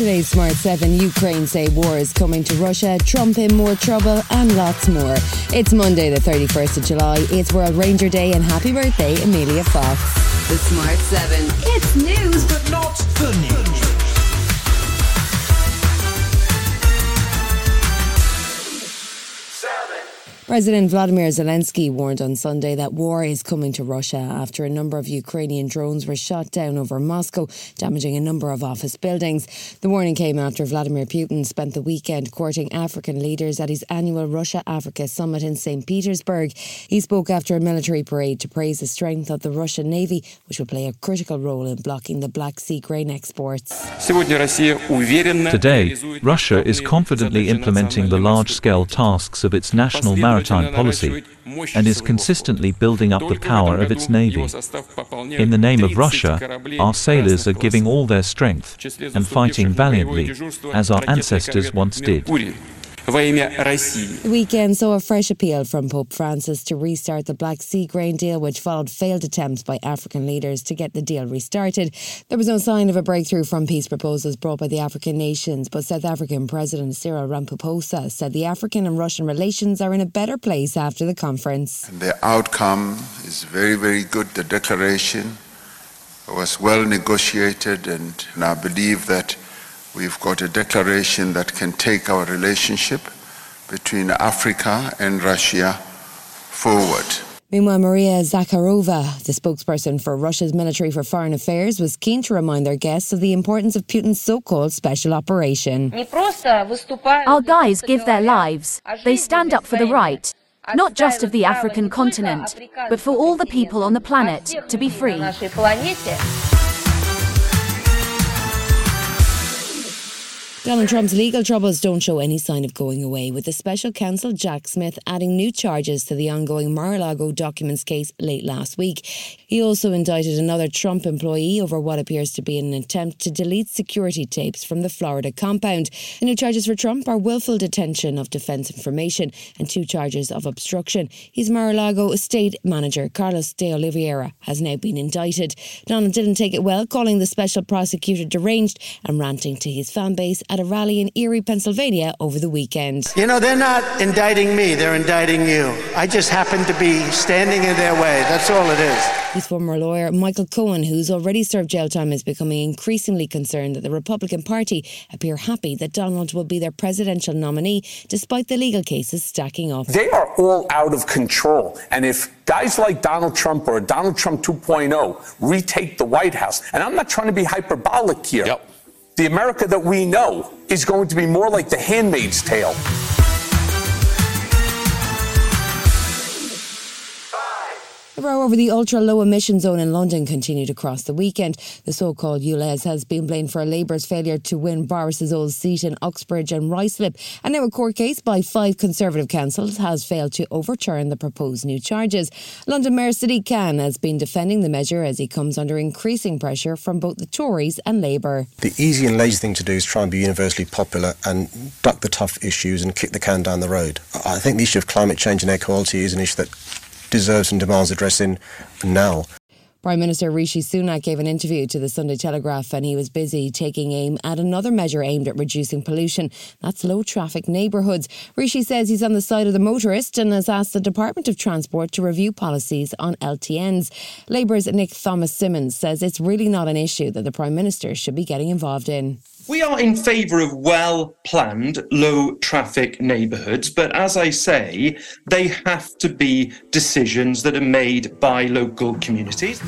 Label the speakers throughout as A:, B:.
A: today's Smart 7, Ukraine say war is coming to Russia, Trump in more trouble, and lots more. It's Monday, the 31st of July. It's World Ranger Day, and happy birthday, Amelia Fox.
B: The Smart 7. It's news,
A: President Vladimir Zelensky warned on Sunday that war is coming to Russia after a number of Ukrainian drones were shot down over Moscow, damaging a number of office buildings. The warning came after Vladimir Putin spent the weekend courting African leaders at his annual Russia Africa summit in St. Petersburg. He spoke after a military parade to praise the strength of the Russian Navy, which will play a critical role in blocking the Black Sea grain exports.
C: Today, Russia is confidently implementing the large scale tasks of its national maritime maritime policy and is consistently building up the power of its navy. In the name of Russia, our sailors are giving all their strength and fighting valiantly, as our ancestors once did.
A: The weekend saw a fresh appeal from Pope Francis to restart the Black Sea grain deal, which followed failed attempts by African leaders to get the deal restarted. There was no sign of a breakthrough from peace proposals brought by the African nations, but South African President Cyril Ramaphosa said the African and Russian relations are in a better place after the conference.
D: The outcome is very, very good. The declaration was well negotiated, and I believe that We've got a declaration that can take our relationship between Africa and Russia forward.
A: Meanwhile, Maria Zakharova, the spokesperson for Russia's Military for Foreign Affairs, was keen to remind their guests of the importance of Putin's so called special operation.
E: Our guys give their lives. They stand up for the right, not just of the African continent, but for all the people on the planet to be free.
A: Donald Trump's legal troubles don't show any sign of going away, with the special counsel Jack Smith adding new charges to the ongoing Mar a Lago documents case late last week. He also indicted another Trump employee over what appears to be an attempt to delete security tapes from the Florida compound. The new charges for Trump are willful detention of defense information and two charges of obstruction. His Mar a Lago estate manager, Carlos de Oliveira, has now been indicted. Donald didn't take it well, calling the special prosecutor deranged and ranting to his fan base at a rally in Erie, Pennsylvania over the weekend.
F: You know, they're not indicting me, they're indicting you. I just happen to be standing in their way. That's all it is.
A: His former lawyer, Michael Cohen, who's already served jail time, is becoming increasingly concerned that the Republican Party appear happy that Donald will be their presidential nominee, despite the legal cases stacking up.
G: They are all out of control. And if guys like Donald Trump or Donald Trump 2.0 retake the White House, and I'm not trying to be hyperbolic here. Yep the America that we know is going to be more like the handmaid's tale.
A: The row over the ultra low emission zone in London continued across the weekend. The so called ULEZ has been blamed for Labour's failure to win Boris's old seat in Uxbridge and Ruislip. And now a court case by five Conservative councils has failed to overturn the proposed new charges. London Mayor Sadiq Khan has been defending the measure as he comes under increasing pressure from both the Tories and Labour.
H: The easy and lazy thing to do is try and be universally popular and duck the tough issues and kick the can down the road. I think the issue of climate change and air quality is an issue that deserves and demands addressing now.
A: Prime Minister Rishi Sunak gave an interview to the Sunday Telegraph and he was busy taking aim at another measure aimed at reducing pollution. That's low traffic neighbourhoods. Rishi says he's on the side of the motorist and has asked the Department of Transport to review policies on LTNs. Labour's Nick Thomas Symonds says it's really not an issue that the Prime Minister should be getting involved in.
I: We are in favour of well planned, low traffic neighbourhoods, but as I say, they have to be decisions that are made by local communities.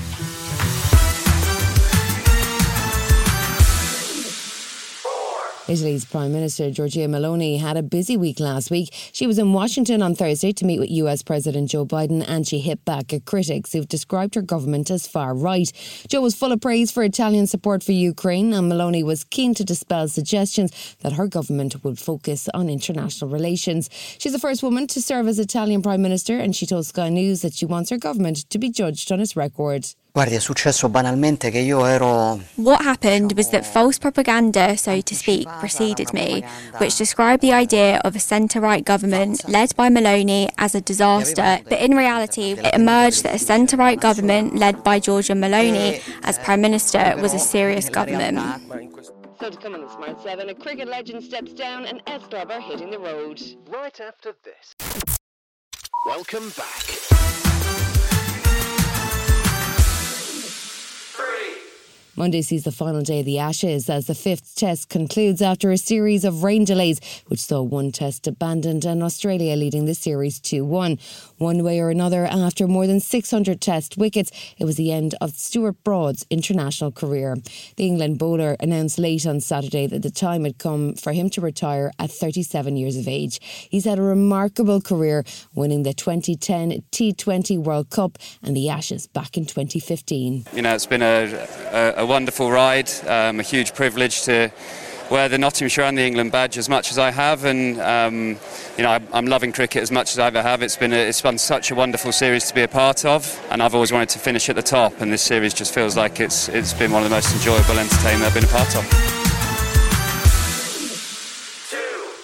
A: Italy's Prime Minister Giorgia Meloni had a busy week last week. She was in Washington on Thursday to meet with US President Joe Biden and she hit back at critics who've described her government as far right. Joe was full of praise for Italian support for Ukraine and Meloni was keen to dispel suggestions that her government would focus on international relations. She's the first woman to serve as Italian Prime Minister and she told Sky News that she wants her government to be judged on its record.
J: Guardi, è successo banalmente che io ero.
K: What happened was that false propaganda, so to speak, preceded me, which described the idea of a centre right government led by Meloni as a disaster. But in reality, it emerged that a centre right government led by Giorgia Meloni eh, as Prime Minister was a serious government.
A: Still to come on the Smart 7, a cricket legend steps down and S Club are hitting the road.
L: Right after this. Welcome back.
A: Monday sees the final day of the Ashes as the fifth test concludes after a series of rain delays, which saw one test abandoned and Australia leading the series 2 1. One way or another, after more than 600 test wickets, it was the end of Stuart Broad's international career. The England bowler announced late on Saturday that the time had come for him to retire at 37 years of age. He's had a remarkable career, winning the 2010 T20 World Cup and the Ashes back in 2015.
M: You know, it's been a, a, a wonderful ride, um, a huge privilege to wear the Nottinghamshire and the England badge as much as I have, and um, you know I'm loving cricket as much as I ever have. It's been a, it's been such a wonderful series to be a part of, and I've always wanted to finish at the top. And this series just feels like it's it's been one of the most enjoyable, entertaining I've been a part of.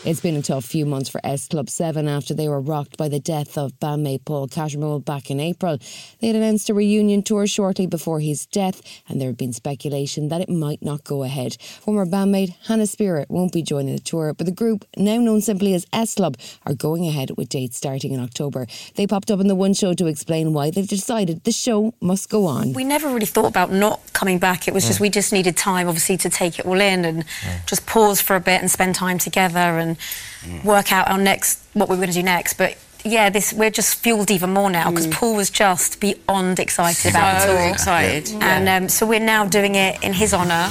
A: It's been a tough few months for S Club 7 after they were rocked by the death of bandmate Paul Cattermole back in April. They had announced a reunion tour shortly before his death, and there had been speculation that it might not go ahead. Former bandmate Hannah Spearritt won't be joining the tour, but the group, now known simply as S Club, are going ahead with dates starting in October. They popped up in the one show to explain why they've decided the show must go on.
N: We never really thought about not coming back. It was just we just needed time, obviously, to take it all in and just pause for a bit and spend time together and work out our next what we were going to do next. But yeah, this we're just fueled even more now because Paul was just beyond excited about
O: So
N: it all.
O: excited. Yeah.
N: and um, so we're now doing it in his honour.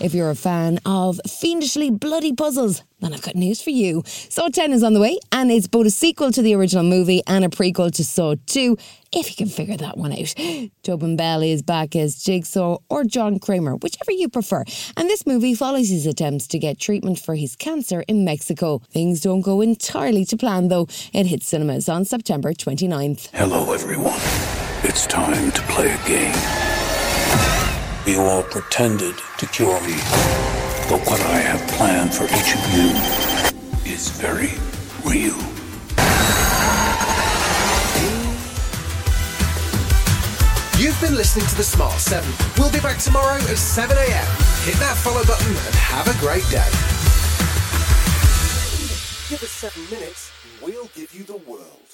A: If you're a fan of fiendishly bloody puzzles, then I've got news for you. Saw 10 is on the way, and it's both a sequel to the original movie and a prequel to Saw 2, if you can figure that one out. Tobin Bell is back as Jigsaw or John Kramer, whichever you prefer. And this movie follows his attempts to get treatment for his cancer in Mexico. Things don't go entirely to plan, though. It hits cinemas on September 29th.
P: Hello, everyone. It's time to play a game. You all pretended to cure me, but what I have planned for each of you is very real.
L: You've been listening to The Smart 7. We'll be back tomorrow at 7 a.m. Hit that follow button and have a great day. Give us seven minutes, and we'll give you the world.